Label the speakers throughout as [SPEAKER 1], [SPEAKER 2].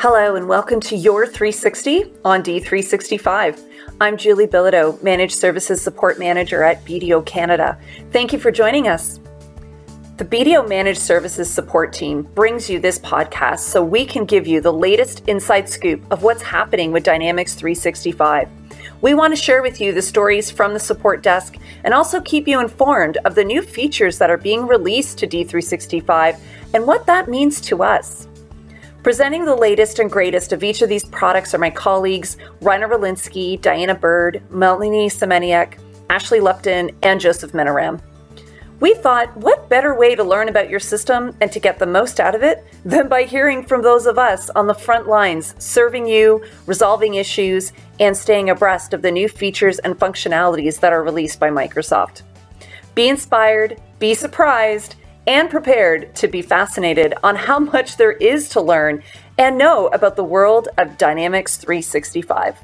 [SPEAKER 1] Hello and welcome to Your 360 on D365. I'm Julie Bilodeau, Managed Services Support Manager at BDO Canada. Thank you for joining us. The BDO Managed Services Support Team brings you this podcast so we can give you the latest inside scoop of what's happening with Dynamics 365. We want to share with you the stories from the support desk and also keep you informed of the new features that are being released to D365 and what that means to us. Presenting the latest and greatest of each of these products are my colleagues Rainer Walensky, Diana Bird, Melanie Semeniuk, Ashley Lupton, and Joseph Menaram. We thought, what better way to learn about your system and to get the most out of it than by hearing from those of us on the front lines, serving you, resolving issues, and staying abreast of the new features and functionalities that are released by Microsoft. Be inspired, be surprised, and prepared to be fascinated on how much there is to learn and know about the world of Dynamics 365.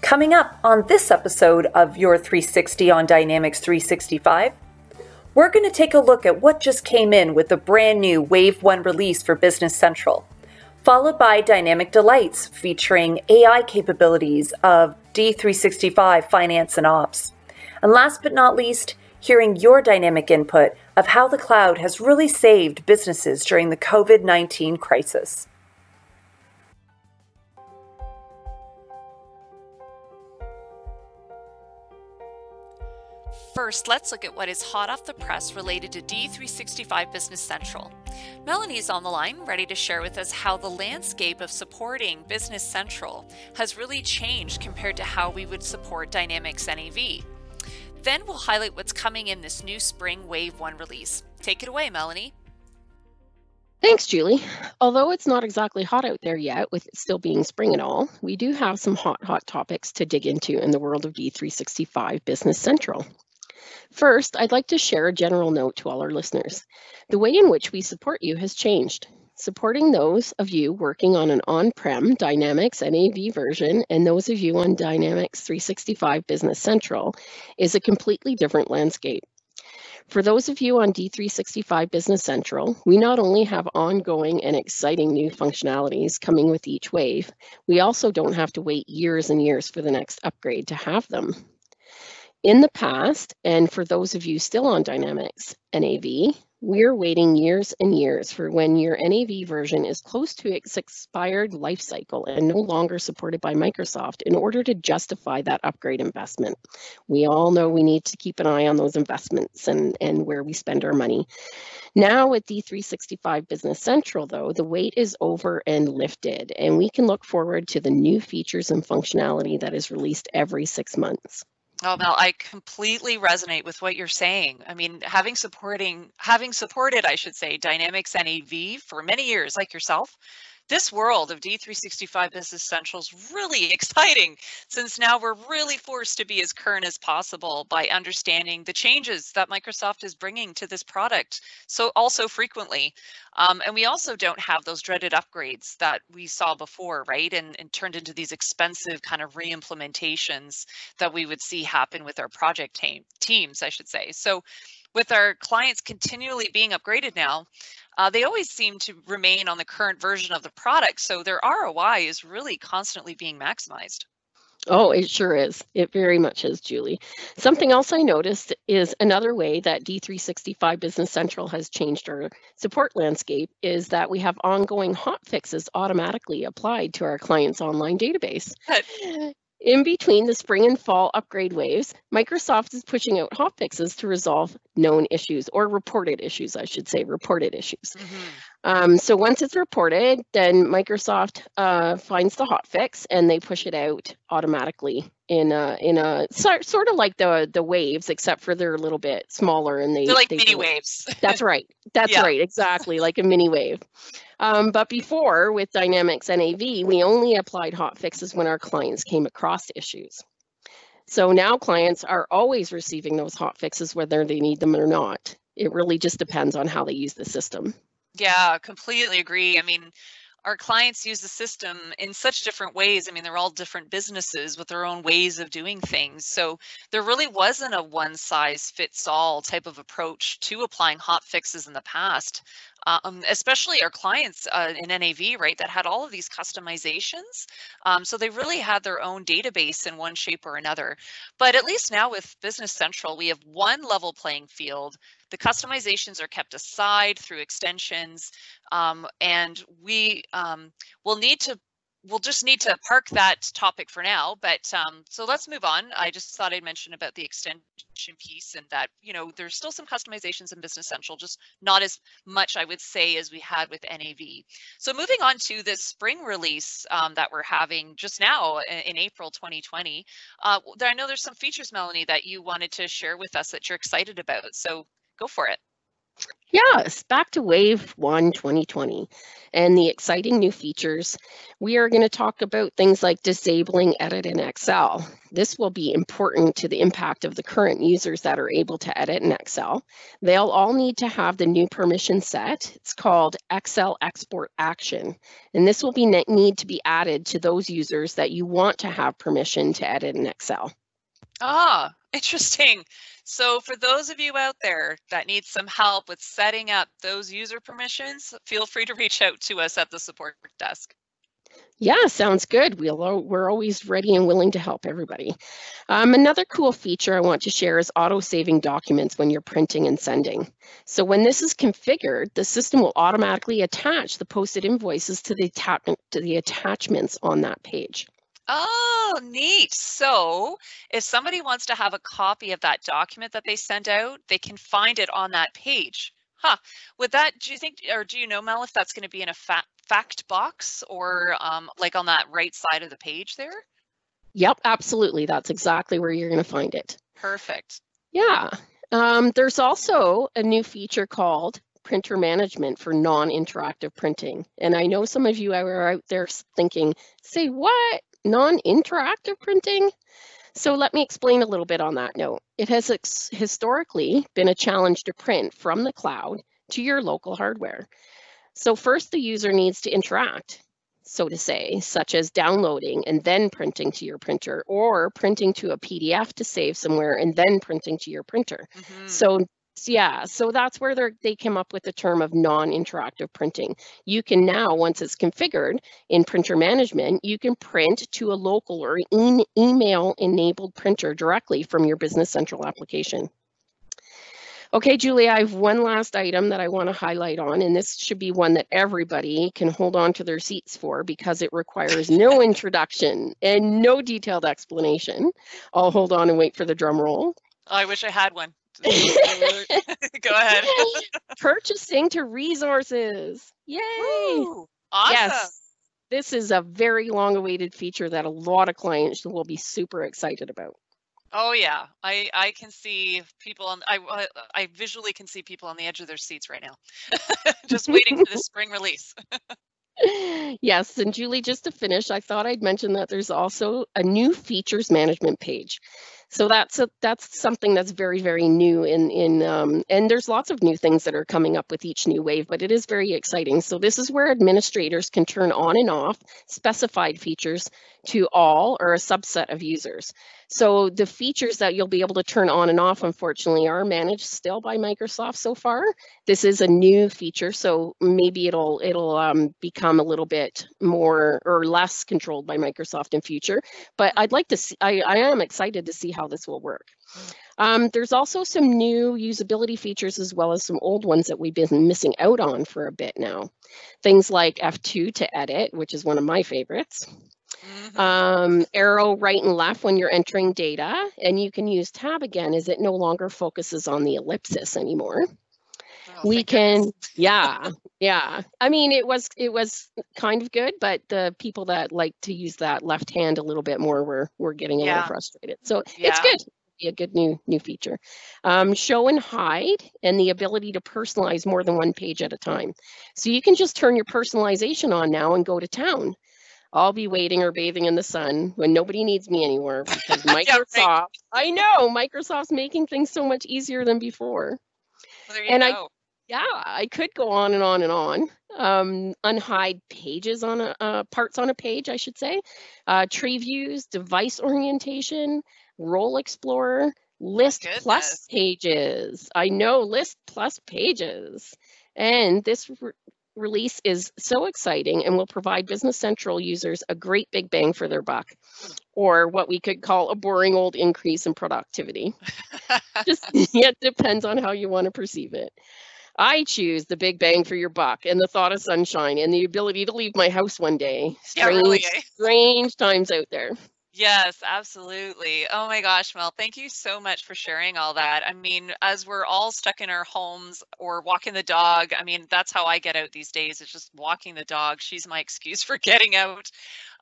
[SPEAKER 1] Coming up on this episode of Your 360 on Dynamics 365, we're going to take a look at what just came in with the brand new Wave 1 release for Business Central, followed by Dynamic Delights featuring AI capabilities of D365 Finance and Ops. And last but not least, hearing your dynamic input of how the cloud has really saved businesses during the COVID 19 crisis.
[SPEAKER 2] First, let's look at what is hot off the press related to D365 Business Central. Melanie's on the line, ready to share with us how the landscape of supporting Business Central has really changed compared to how we would support Dynamics NAV. Then we'll highlight what's coming in this new spring Wave 1 release. Take it away, Melanie.
[SPEAKER 3] Thanks, Julie. Although it's not exactly hot out there yet, with it still being spring and all, we do have some hot, hot topics to dig into in the world of D365 Business Central. First, I'd like to share a general note to all our listeners. The way in which we support you has changed supporting those of you working on an on-prem Dynamics NAV version and those of you on Dynamics 365 Business Central is a completely different landscape. For those of you on D365 Business Central, we not only have ongoing and exciting new functionalities coming with each wave, we also don't have to wait years and years for the next upgrade to have them. In the past, and for those of you still on Dynamics NAV, we're waiting years and years for when your NAV version is close to its expired life cycle and no longer supported by Microsoft in order to justify that upgrade investment. We all know we need to keep an eye on those investments and, and where we spend our money. Now with D365 Business Central, though, the wait is over and lifted, and we can look forward to the new features and functionality that is released every six months.
[SPEAKER 2] Oh, Mel, I completely resonate with what you're saying. I mean, having supporting, having supported, I should say, Dynamics NAV for many years, like yourself, this world of D365 Business Central is really exciting since now we're really forced to be as current as possible by understanding the changes that Microsoft is bringing to this product so also frequently. Um, and we also don't have those dreaded upgrades that we saw before, right? And, and turned into these expensive kind of re-implementations that we would see happen with our project team, teams, I should say. So with our clients continually being upgraded now, uh, they always seem to remain on the current version of the product. So their ROI is really constantly being maximized.
[SPEAKER 3] Oh, it sure is. It very much is, Julie. Something else I noticed is another way that D365 Business Central has changed our support landscape is that we have ongoing hot fixes automatically applied to our clients' online database. In between the spring and fall upgrade waves, Microsoft is pushing out hotfixes to resolve known issues or reported issues, I should say, reported issues. Mm-hmm. Um, so once it's reported, then Microsoft uh, finds the hotfix and they push it out automatically in a in a sort, sort of like the the waves, except for they're a little bit smaller and they
[SPEAKER 2] they're like
[SPEAKER 3] they
[SPEAKER 2] mini waves.
[SPEAKER 3] That's right. That's yeah. right. Exactly like a mini wave. Um, but before with Dynamics NAV, we only applied hot fixes when our clients came across issues. So now clients are always receiving those hot fixes whether they need them or not. It really just depends on how they use the system.
[SPEAKER 2] Yeah, completely agree. I mean, our clients use the system in such different ways. I mean, they're all different businesses with their own ways of doing things. So there really wasn't a one size fits all type of approach to applying hot fixes in the past. Um, especially our clients uh, in NAV, right, that had all of these customizations. Um, so they really had their own database in one shape or another. But at least now with Business Central, we have one level playing field. The customizations are kept aside through extensions, um, and we um, will need to we'll just need to park that topic for now. But um, so let's move on. I just thought I'd mention about the extension piece and that, you know, there's still some customizations in Business Central, just not as much, I would say, as we had with NAV. So moving on to this spring release um, that we're having just now in, in April 2020, uh, I know there's some features, Melanie, that you wanted to share with us that you're excited about. So go for it.
[SPEAKER 3] Yes, back to Wave 1 2020 and the exciting new features. We are going to talk about things like disabling edit in Excel. This will be important to the impact of the current users that are able to edit in Excel. They'll all need to have the new permission set. It's called Excel Export Action. And this will be need to be added to those users that you want to have permission to edit in Excel.
[SPEAKER 2] Ah, interesting. So for those of you out there that need some help with setting up those user permissions, feel free to reach out to us at the support desk.
[SPEAKER 3] Yeah, sounds good. We'll, we're always ready and willing to help everybody. Um, another cool feature I want to share is auto-saving documents when you're printing and sending. So when this is configured, the system will automatically attach the posted invoices to the, to the attachments on that page.
[SPEAKER 2] Oh, neat. So if somebody wants to have a copy of that document that they send out, they can find it on that page. Huh. Would that, do you think, or do you know, Mel, if that's going to be in a fa fact box or um, like on that right side of the page there?
[SPEAKER 3] Yep, absolutely. That's exactly where you're going to find it.
[SPEAKER 2] Perfect.
[SPEAKER 3] Yeah. Um, there's also a new feature called printer management for non-interactive printing. And I know some of you are out there thinking, say what? Non-interactive printing. So let me explain a little bit on that note. It has historically been a challenge to print from the cloud to your local hardware. So first the user needs to interact, so to say, such as downloading and then printing to your printer or printing to a PDF to save somewhere and then printing to your printer. Mm -hmm. So yeah, so that's where they came up with the term of non-interactive printing. You can now, once it's configured in printer management, you can print to a local or e email-enabled printer directly from your Business Central application. Okay, Julie, I have one last item that I want to highlight on, and this should be one that everybody can hold on to their seats for because it requires no introduction and no detailed explanation. I'll hold on and wait for the drum roll.
[SPEAKER 2] Oh, I wish I had one. Go ahead.
[SPEAKER 3] Purchasing to resources. Yay!
[SPEAKER 2] Woo, awesome. Yes.
[SPEAKER 3] This is a very long awaited feature that a lot of clients will be super excited about.
[SPEAKER 2] Oh yeah, I I can see people on I I visually can see people on the edge of their seats right now, just waiting for the spring release.
[SPEAKER 3] yes, and Julie, just to finish, I thought I'd mention that there's also a new features management page. So that's a, that's something that's very very new in in um, and there's lots of new things that are coming up with each new wave, but it is very exciting. So this is where administrators can turn on and off specified features to all or a subset of users. So the features that you'll be able to turn on and off, unfortunately, are managed still by Microsoft so far. This is a new feature, so maybe it'll it'll um, become a little bit more or less controlled by Microsoft in future. But I'd like to see, I, I am excited to see how this will work. Um, there's also some new usability features as well as some old ones that we've been missing out on for a bit now. Things like F2 to edit, which is one of my favorites. Mm-hmm. Um, arrow right and left when you're entering data, and you can use tab again as it no longer focuses on the ellipsis anymore. Oh, we can goodness. yeah yeah i mean it was it was kind of good but the people that like to use that left hand a little bit more were were getting a yeah. little frustrated so yeah. it's good be a good new new feature um, show and hide and the ability to personalize more than one page at a time so you can just turn your personalization on now and go to town I'll be waiting or bathing in the sun when nobody needs me anymore because Microsoft, yeah, right. I know Microsoft's making things so much easier than before.
[SPEAKER 2] Well, and
[SPEAKER 3] go. I, yeah, I could go on and on and on. Um, unhide pages on a uh, parts on a page, I should say. Uh, tree views, device orientation, role explorer, list plus pages. I know list plus pages And this release is so exciting and will provide Business Central users a great big bang for their buck, or what we could call a boring old increase in productivity. Just it depends on how you want to perceive it. I choose the big bang for your buck and the thought of sunshine and the ability to leave my house one day. Strange, yeah, really, strange times out there.
[SPEAKER 2] Yes, absolutely. Oh my gosh, Mel, thank you so much for sharing all that. I mean, as we're all stuck in our homes or walking the dog, I mean, that's how I get out these days. It's just walking the dog. She's my excuse for getting out.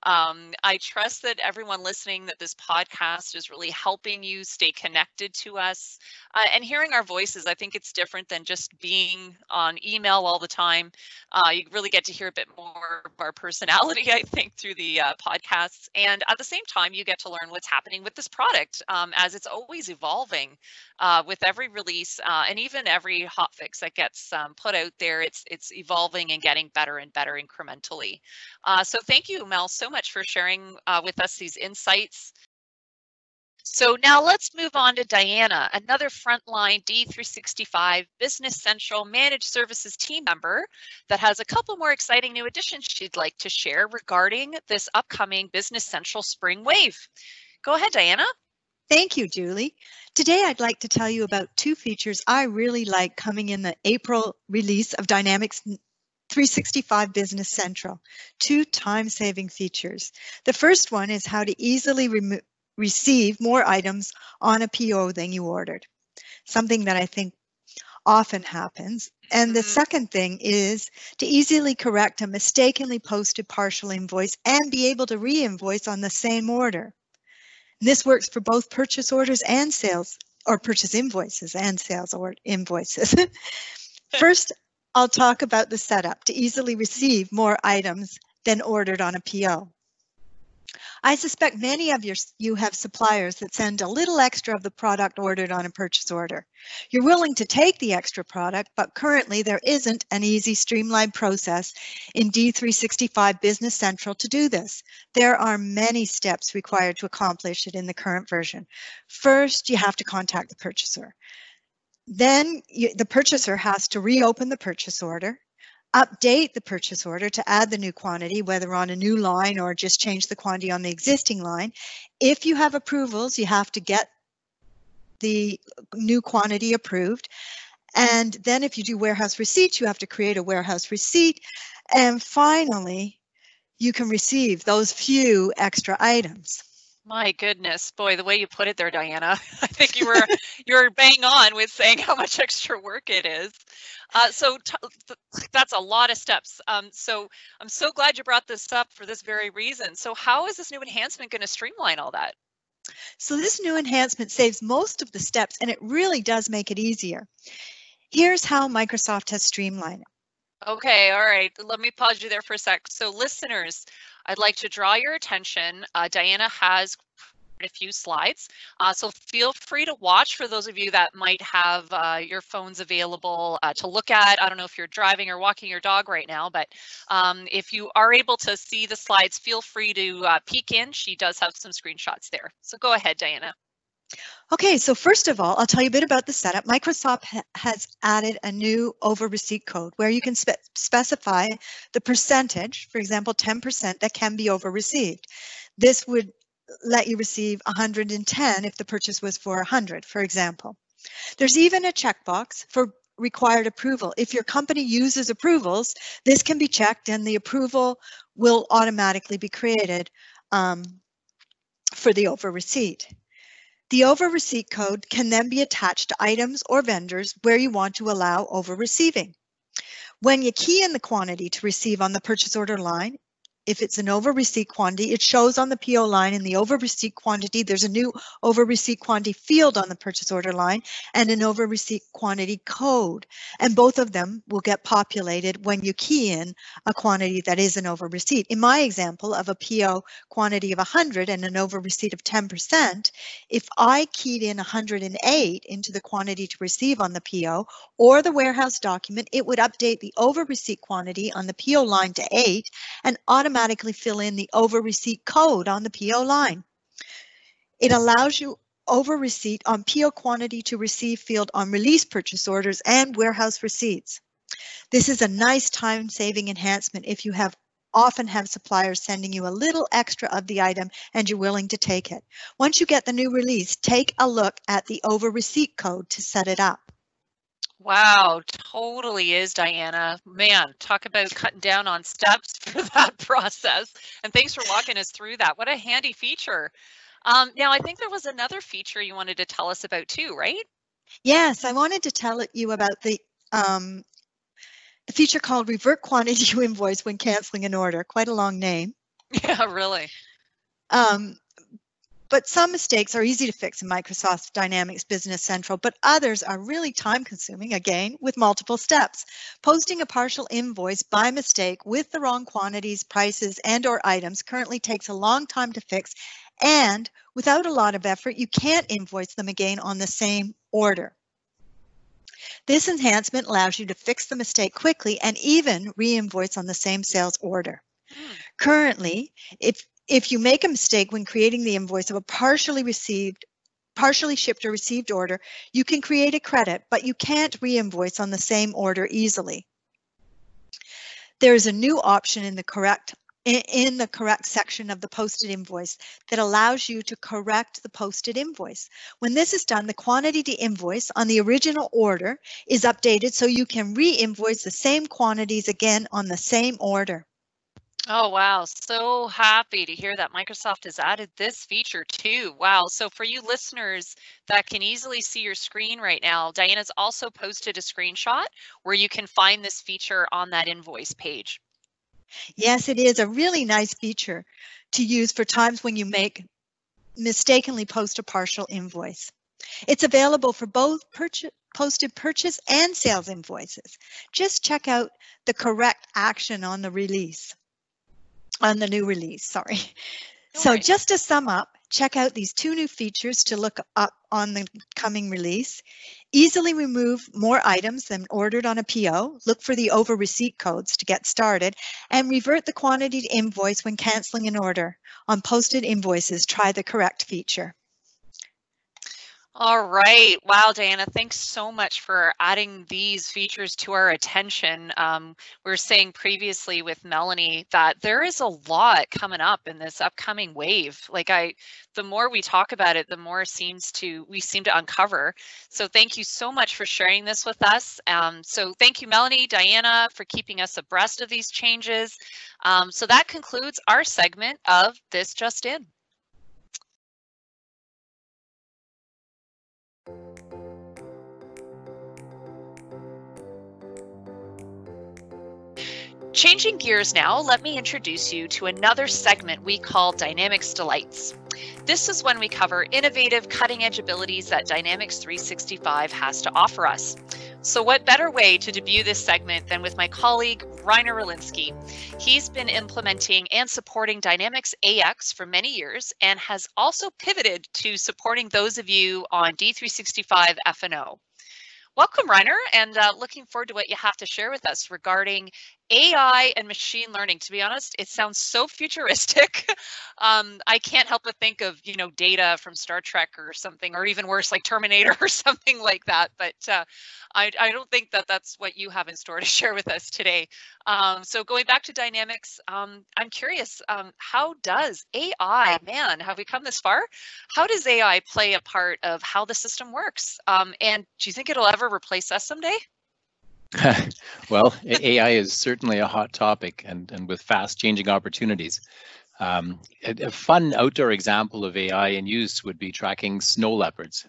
[SPEAKER 2] Um, I trust that everyone listening that this podcast is really helping you stay connected to us uh, and hearing our voices. I think it's different than just being on email all the time. Uh, you really get to hear a bit more of our personality, I think, through the uh, podcasts. And at the same time, you get to learn what's happening with this product um, as it's always evolving uh, with every release uh, and even every hotfix that gets um, put out there. It's it's evolving and getting better and better incrementally. Uh, so thank you, Mel, so much for sharing uh, with us these insights. So now let's move on to Diana, another frontline D365 Business Central Managed Services team member that has a couple more exciting new additions she'd like to share regarding this upcoming Business Central Spring Wave. Go ahead, Diana.
[SPEAKER 4] Thank you, Julie. Today I'd like to tell you about two features I really like coming in the April release of Dynamics 365 Business Central, two time-saving features. The first one is how to easily receive more items on a PO than you ordered, something that I think often happens. And the mm-hmm. second thing is to easily correct a mistakenly posted partial invoice and be able to re-invoice on the same order. This works for both purchase orders and sales or purchase invoices and sales or invoices. First, I'll talk about the setup to easily receive more items than ordered on a PO. I suspect many of your, you have suppliers that send a little extra of the product ordered on a purchase order. You're willing to take the extra product, but currently there isn't an easy streamlined process in D365 Business Central to do this. There are many steps required to accomplish it in the current version. First, you have to contact the purchaser. Then you, the purchaser has to reopen the purchase order, update the purchase order to add the new quantity, whether on a new line or just change the quantity on the existing line. If you have approvals, you have to get the new quantity approved. And then if you do warehouse receipts, you have to create a warehouse receipt. And finally, you can receive those few extra items.
[SPEAKER 2] My goodness, boy, the way you put it there, Diana, I think you were you were bang on with saying how much extra work it is. Uh, so that's a lot of steps. Um, so I'm so glad you brought this up for this very reason. So how is this new enhancement going to streamline all that?
[SPEAKER 4] So this new enhancement saves most of the steps and it really does make it easier. Here's how Microsoft has streamlined it.
[SPEAKER 2] Okay, all right. Let me pause you there for a sec. So listeners, I'd like to draw your attention. Uh, Diana has a few slides. Uh, so feel free to watch for those of you that might have uh, your phones available uh, to look at. I don't know if you're driving or walking your dog right now, but um, if you are able to see the slides, feel free to uh, peek in. She does have some screenshots there. So go ahead, Diana.
[SPEAKER 4] Okay, so first of all, I'll tell you a bit about the setup. Microsoft ha has added a new over receipt code where you can spe specify the percentage, for example, 10% that can be over received. This would let you receive 110 if the purchase was for 100, for example. There's even a checkbox for required approval. If your company uses approvals, this can be checked and the approval will automatically be created um, for the over receipt. The over receipt code can then be attached to items or vendors where you want to allow over receiving. When you key in the quantity to receive on the purchase order line, if it's an over receipt quantity, it shows on the PO line in the over receipt quantity. There's a new over receipt quantity field on the purchase order line and an over receipt quantity code. And both of them will get populated when you key in a quantity that is an over receipt. In my example of a PO quantity of 100 and an over receipt of 10%, if I keyed in 108 into the quantity to receive on the PO or the warehouse document, it would update the over receipt quantity on the PO line to 8 and automatically automatically fill in the over receipt code on the PO line. It allows you over receipt on PO quantity to receive field on release purchase orders and warehouse receipts. This is a nice time saving enhancement if you have often have suppliers sending you a little extra of the item and you're willing to take it. Once you get the new release, take a look at the over receipt code to set it up.
[SPEAKER 2] Wow, totally is, Diana. Man, talk about cutting down on steps for that process. And thanks for walking us through that. What a handy feature. Um, now, I think there was another feature you wanted to tell us about too, right?
[SPEAKER 4] Yes, I wanted to tell you about the um, feature called Revert Quantity to Invoice when canceling an order. Quite a long name.
[SPEAKER 2] Yeah, really.
[SPEAKER 4] Um, but some mistakes are easy to fix in Microsoft Dynamics Business Central, but others are really time consuming, again, with multiple steps. Posting a partial invoice by mistake with the wrong quantities, prices, and or items currently takes a long time to fix, and without a lot of effort, you can't invoice them again on the same order. This enhancement allows you to fix the mistake quickly and even re-invoice on the same sales order. Hmm. Currently, if if you make a mistake when creating the invoice of a partially received partially shipped or received order, you can create a credit, but you can't re-invoice on the same order easily. There is a new option in the correct in the correct section of the posted invoice that allows you to correct the posted invoice. When this is done, the quantity to invoice on the original order is updated so you can re-invoice the same quantities again on the same order.
[SPEAKER 2] Oh, wow. So happy to hear that Microsoft has added this feature too. Wow. So for you listeners that can easily see your screen right now, Diana's also posted a screenshot where you can find this feature on that invoice page.
[SPEAKER 4] Yes, it is a really nice feature to use for times when you make mistakenly post a partial invoice. It's available for both purchase, posted purchase and sales invoices. Just check out the correct action on the release on the new release, sorry. so just to sum up, check out these two new features to look up on the coming release. Easily remove more items than ordered on a PO, look for the over receipt codes to get started, and revert the quantity to invoice when canceling an order. On posted invoices, try the correct feature.
[SPEAKER 2] All right. Wow, Diana, thanks so much for adding these features to our attention. Um, we were saying previously with Melanie that there is a lot coming up in this upcoming wave. Like I, the more we talk about it, the more seems to we seem to uncover. So thank you so much for sharing this with us. Um, so thank you, Melanie, Diana, for keeping us abreast of these changes. Um, so that concludes our segment of This Just In. Changing gears now, let me introduce you to another segment we call Dynamics Delights. This is when we cover innovative, cutting edge abilities that Dynamics 365 has to offer us. So, what better way to debut this segment than with my colleague, Reiner Rolinsky? He's been implementing and supporting Dynamics AX for many years and has also pivoted to supporting those of you on D365 F&O. Welcome, Reiner, and uh, looking forward to what you have to share with us regarding AI and machine learning. To be honest, it sounds so futuristic. um, I can't help but think of you know data from Star Trek or something, or even worse, like Terminator or something like that. But uh, I, I don't think that that's what you have in store to share with us today. Um, so going back to dynamics, um, I'm curious, um, how does AI, man, have we come this far? How does AI play a part of how the system works? Um, and do you think it'll ever replace us someday?
[SPEAKER 5] well, AI is certainly a hot topic and, and with fast changing opportunities. Um, a, a, fun outdoor example of AI in use would be tracking snow leopards.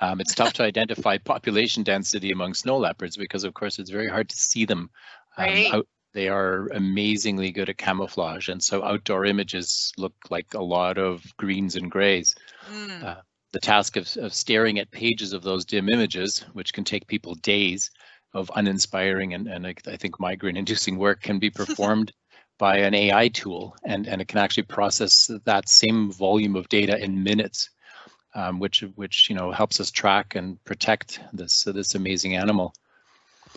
[SPEAKER 5] Um, it's tough to identify population density among snow leopards because, of course, it's very hard to see them.
[SPEAKER 2] Um, right. Out,
[SPEAKER 5] they are amazingly good at camouflage, and so outdoor images look like a lot of greens and grays. Mm. Uh, the task of, of staring at pages of those dim images, which can take people days of uninspiring and, and I, I think migraine-inducing work, can be performed by an AI tool, and, and it can actually process that same volume of data in minutes um, which which you know helps us track and protect this this amazing animal.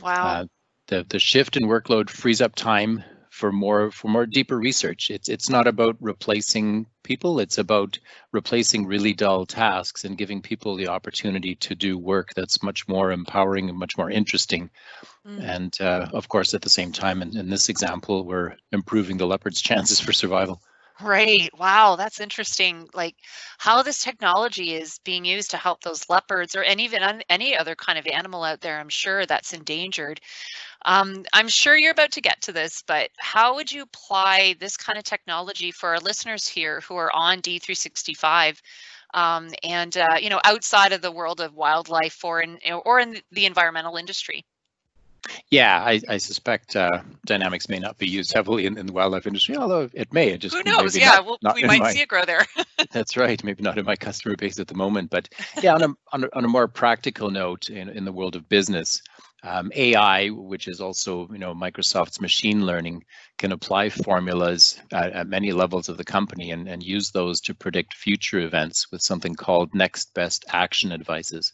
[SPEAKER 2] Wow. Uh,
[SPEAKER 5] the the shift in workload frees up time for more for more deeper research. It's it's not about replacing people. It's about replacing really dull tasks and giving people the opportunity to do work that's much more empowering and much more interesting. Mm. And uh, of course, at the same time, in, in this example, we're improving the leopard's chances for survival.
[SPEAKER 2] Right. Wow, that's interesting. Like how this technology is being used to help those leopards or any even any other kind of animal out there, I'm sure that's endangered. Um, I'm sure you're about to get to this, but how would you apply this kind of technology for our listeners here who are on D365 um, and uh, you know outside of the world of wildlife or in or in the environmental industry?
[SPEAKER 5] Yeah, I, I suspect uh, Dynamics may not be used heavily in, in, the wildlife industry, although it may. It just
[SPEAKER 2] who knows? Yeah, not, well, not we might my, see it grow there.
[SPEAKER 5] that's right. Maybe not in my customer base at the moment, but yeah, on a on a, on a more practical note, in in the world of business, um, AI, which is also you know Microsoft's machine learning, can apply formulas at, at many levels of the company and and use those to predict future events with something called next best action advices.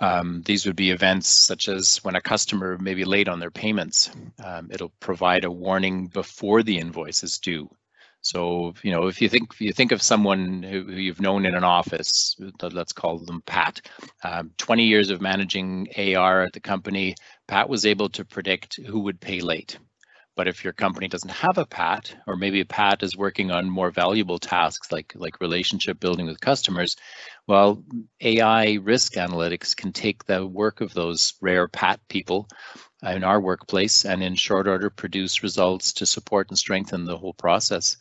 [SPEAKER 5] Um, these would be events such as when a customer may be late on their payments. Um, it'll provide a warning before the invoice is due. So, you know, if you think if you think of someone who, you've known in an office, let's call them Pat, um, 20 years of managing AR at the company, Pat was able to predict who would pay late. But if your company doesn't have a PAT, or maybe a PAT is working on more valuable tasks like, like relationship building with customers, well, AI risk analytics can take the work of those rare PAT people in our workplace and in short order produce results to support and strengthen the whole process.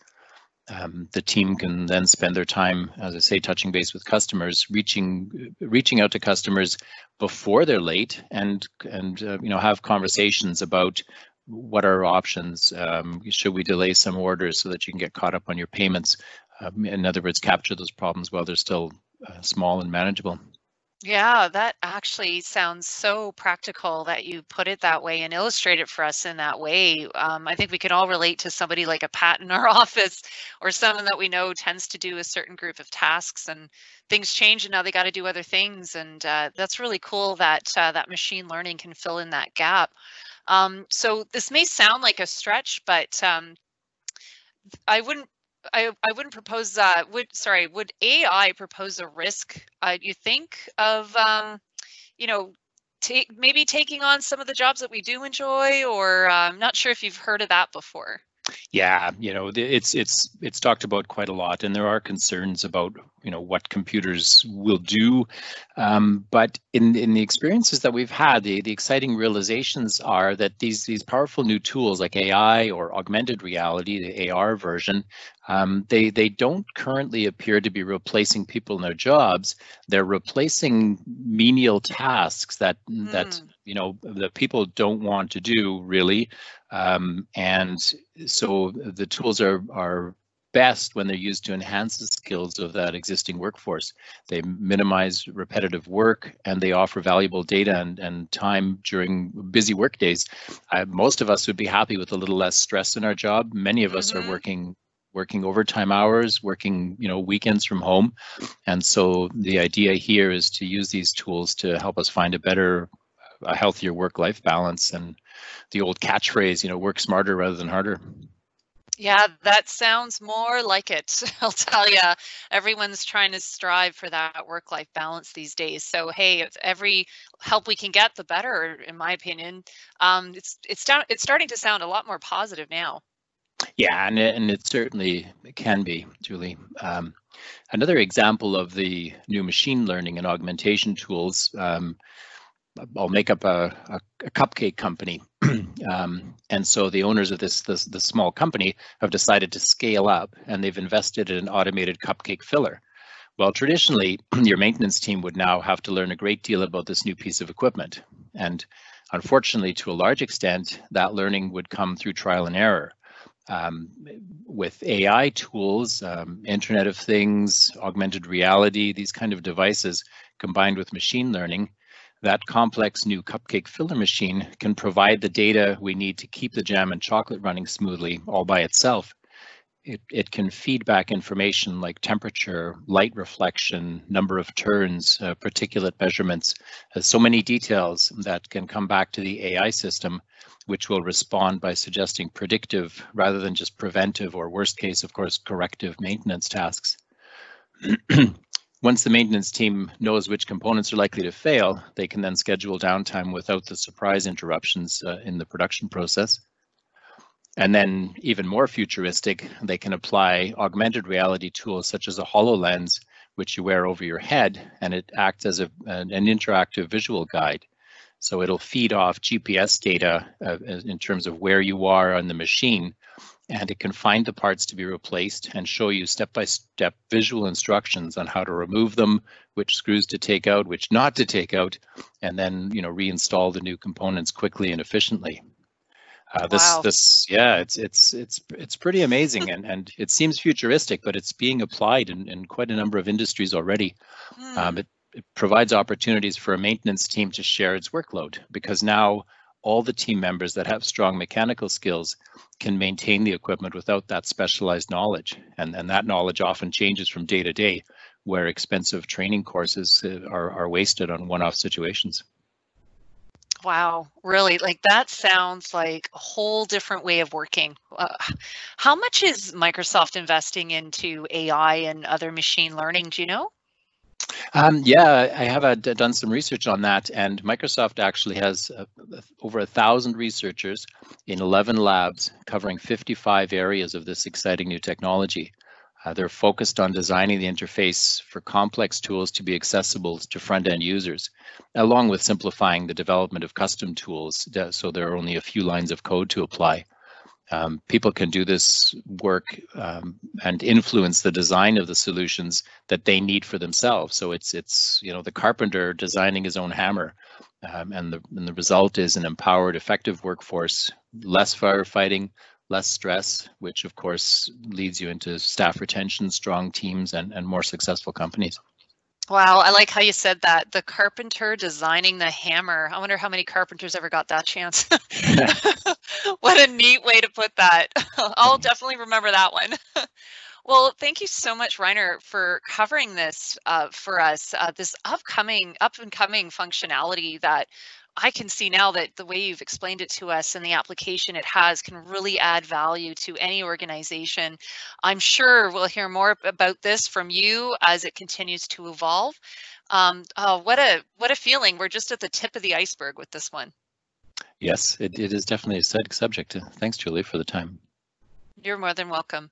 [SPEAKER 5] Um, the team can then spend their time, as I say, touching base with customers, reaching reaching out to customers before they're late, and and uh, you know have conversations about what are options? Um, should we delay some orders so that you can get caught up on your payments? Um, in other words, capture those problems while they're still uh, small and manageable.
[SPEAKER 2] Yeah, that actually sounds so practical that you put it that way and illustrate it for us in that way. Um, I think we can all relate to somebody like a Pat in our office or someone that we know tends to do a certain group of tasks and things change and now they got to do other things. And uh, that's really cool that uh, that machine learning can fill in that gap. Um, so this may sound like a stretch, but um, I wouldn't I, I wouldn't propose uh would sorry would AI propose a risk uh, you think of um, you know maybe taking on some of the jobs that we do enjoy or I'm um, not sure if you've heard of that before
[SPEAKER 5] yeah, you know, it's it's it's talked about quite a lot, and there are concerns about you know what computers will do. Um, but in in the experiences that we've had, the the exciting realizations are that these these powerful new tools like AI or augmented reality, the AR version, um, they they don't currently appear to be replacing people in their jobs. They're replacing menial tasks that mm. that you know that people don't want to do really um, and so the tools are, are best when they're used to enhance the skills of that existing workforce. They minimize repetitive work and they offer valuable data and, and time during busy work days. Uh, most of us would be happy with a little less stress in our job. Many of us are mm-hmm. working working overtime hours, working you know weekends from home, and so the idea here is to use these tools to help us find a better, a healthier work-life balance and the old catchphrase, you know, work smarter rather than harder.
[SPEAKER 2] Yeah, that sounds more like it. I'll tell you, everyone's trying to strive for that work life balance these days. So, hey, every help we can get, the better, in my opinion. Um, it's it's down, it's starting to sound a lot more positive now.
[SPEAKER 5] Yeah, and it, and it certainly can be, Julie. Um, another example of the new machine learning and augmentation tools. Um, I'll make up a, a, a cupcake company. um, and so the owners of this, this, this small company have decided to scale up and they've invested in an automated cupcake filler. Well, traditionally, your maintenance team would now have to learn a great deal about this new piece of equipment. And unfortunately, to a large extent, that learning would come through trial and error. Um, with AI tools, um, Internet of Things, augmented reality, these kind of devices combined with machine learning, that complex new cupcake filler machine can provide the data we need to keep the jam and chocolate running smoothly all by itself. It, it can feed back information like temperature, light reflection, number of turns, uh, particulate measurements, uh, so many details that can come back to the AI system which will respond by suggesting predictive rather than just preventive or worst case, of course, corrective maintenance tasks. Once the maintenance team knows which components are likely to fail, they can then schedule downtime without the surprise interruptions uh, in the production process. And then even more futuristic, they can apply augmented reality tools such as a HoloLens, which you wear over your head, and it acts as a, an, an interactive visual guide. So it'll feed off GPS data uh, in terms of where you are on the machine, and it can find the parts to be replaced and show you step-by-step -step visual instructions on how to remove them, which screws to take out, which not to take out, and then you know reinstall the new components quickly and efficiently. Uh, this wow. this yeah it's it's it's it's pretty amazing and and it seems futuristic but it's being applied in, in quite a number of industries already mm. um, it, it provides opportunities for a maintenance team to share its workload because now all the team members that have strong mechanical skills can maintain the equipment without that specialized knowledge and and that knowledge often changes from day to day where expensive training courses uh, are, are wasted on one-off situations
[SPEAKER 2] Wow, really? Like that sounds like a whole different way of working. Uh, how much is Microsoft investing into AI and other machine learning? Do you know?
[SPEAKER 5] Um, yeah, I have uh, done some research on that, and Microsoft actually has uh, over a thousand researchers in 11 labs covering 55 areas of this exciting new technology. Uh, they're focused on designing the interface for complex tools to be accessible to front-end users, along with simplifying the development of custom tools so there are only a few lines of code to apply. Um, people can do this work um, and influence the design of the solutions that they need for themselves. So it's it's you know the carpenter designing his own hammer, um, and the and the result is an empowered, effective workforce, less firefighting, less stress, which of course leads you into staff retention, strong teams, and, and more successful companies.
[SPEAKER 2] Wow, I like how you said that. The carpenter designing the hammer. I wonder how many carpenters ever got that chance. what a neat way to put that. I'll definitely remember that one. well, thank you so much, Reiner, for covering this uh, for us. Uh, this upcoming, up and coming functionality that I can see now that the way you've explained it to us and the application it has can really add value to any organization. I'm sure we'll hear more about this from you as it continues to evolve. Um, oh, what a what a feeling! We're just at the tip of the iceberg with this one.
[SPEAKER 5] Yes, it, it is definitely a sad subject. Thanks, Julie, for the time.
[SPEAKER 2] You're more than welcome.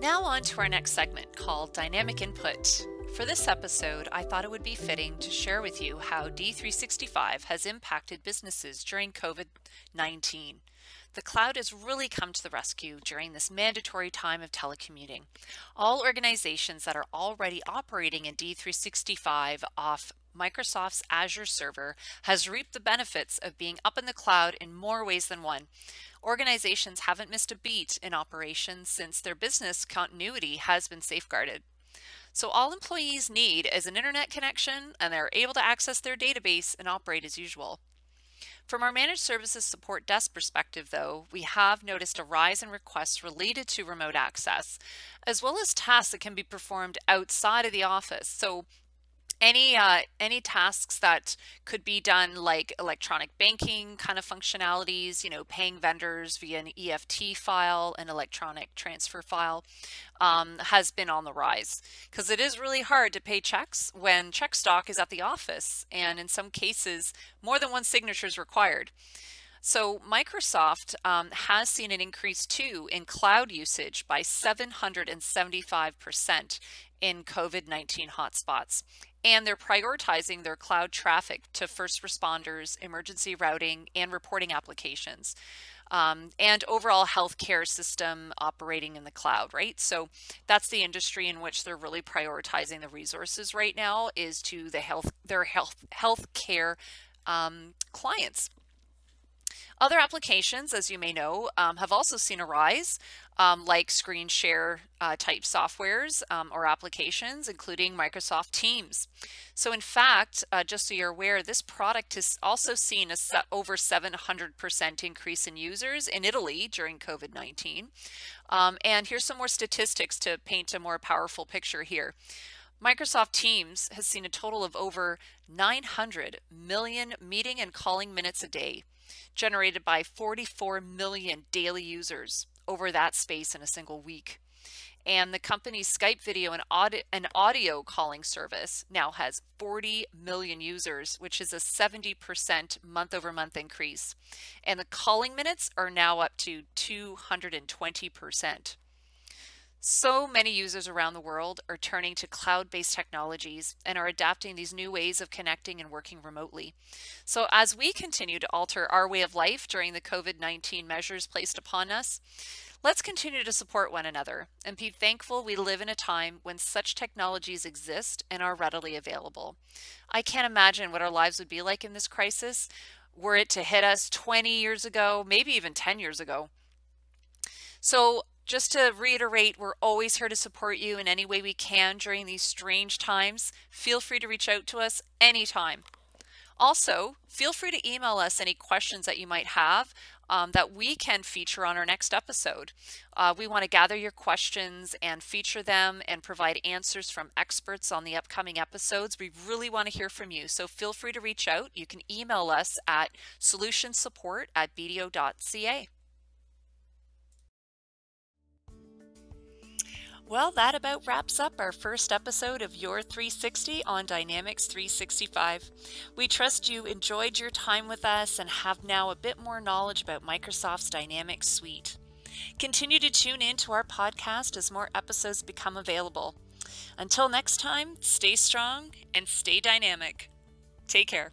[SPEAKER 2] Now on to our next segment called Dynamic Input. For this episode, I thought it would be fitting to share with you how D365 has impacted businesses during COVID 19. The cloud has really come to the rescue during this mandatory time of telecommuting. All organizations that are already operating in D365 off Microsoft's Azure server has reaped the benefits of being up in the cloud in more ways than one. Organizations haven't missed a beat in operations since their business continuity has been safeguarded. So all employees need is an internet connection and they're able to access their database and operate as usual. From our managed services support desk perspective, though, we have noticed a rise in requests related to remote access, as well as tasks that can be performed outside of the office. So any uh, any tasks that could be done like electronic banking kind of functionalities, you know, paying vendors via an EFT file, an electronic transfer file, um, has been on the rise because it is really hard to pay checks when check stock is at the office, and in some cases, more than one signature is required. So Microsoft um, has seen an increase too in cloud usage by 775% in COVID-19 hotspots and they're prioritizing their cloud traffic to first responders, emergency routing, and reporting applications. Um, and overall healthcare system operating in the cloud, right? So that's the industry in which they're really prioritizing the resources right now is to the health their health healthcare um, clients. Other applications, as you may know, um, have also seen a rise, um, like screen share uh, type softwares um, or applications, including Microsoft Teams. So in fact, uh, just so you're aware, this product has also seen a over 700% increase in users in Italy during COVID-19. Um, and here's some more statistics to paint a more powerful picture here. Microsoft Teams has seen a total of over 900 million meeting and calling minutes a day, generated by 44 million daily users over that space in a single week. And the company's Skype video and audio, and audio calling service now has 40 million users, which is a 70% month over month increase. And the calling minutes are now up to 220%. So many users around the world are turning to cloud based technologies and are adapting these new ways of connecting and working remotely. So, as we continue to alter our way of life during the COVID 19 measures placed upon us, let's continue to support one another and be thankful we live in a time when such technologies exist and are readily available. I can't imagine what our lives would be like in this crisis were it to hit us 20 years ago, maybe even 10 years ago. So, just to reiterate, we're always here to support you in any way we can during these strange times. Feel free to reach out to us anytime. Also, feel free to email us any questions that you might have um, that we can feature on our next episode. Uh, we want to gather your questions and feature them and provide answers from experts on the upcoming episodes. We really want to hear from you, so feel free to reach out. You can email us at solutionsupport at bdo.ca. Well, that about wraps up our first episode of Your 360 on Dynamics 365. We trust you enjoyed your time with us and have now a bit more knowledge about Microsoft's Dynamics suite. Continue to tune in to our podcast as more episodes become available. Until next time, stay strong and stay dynamic. Take care.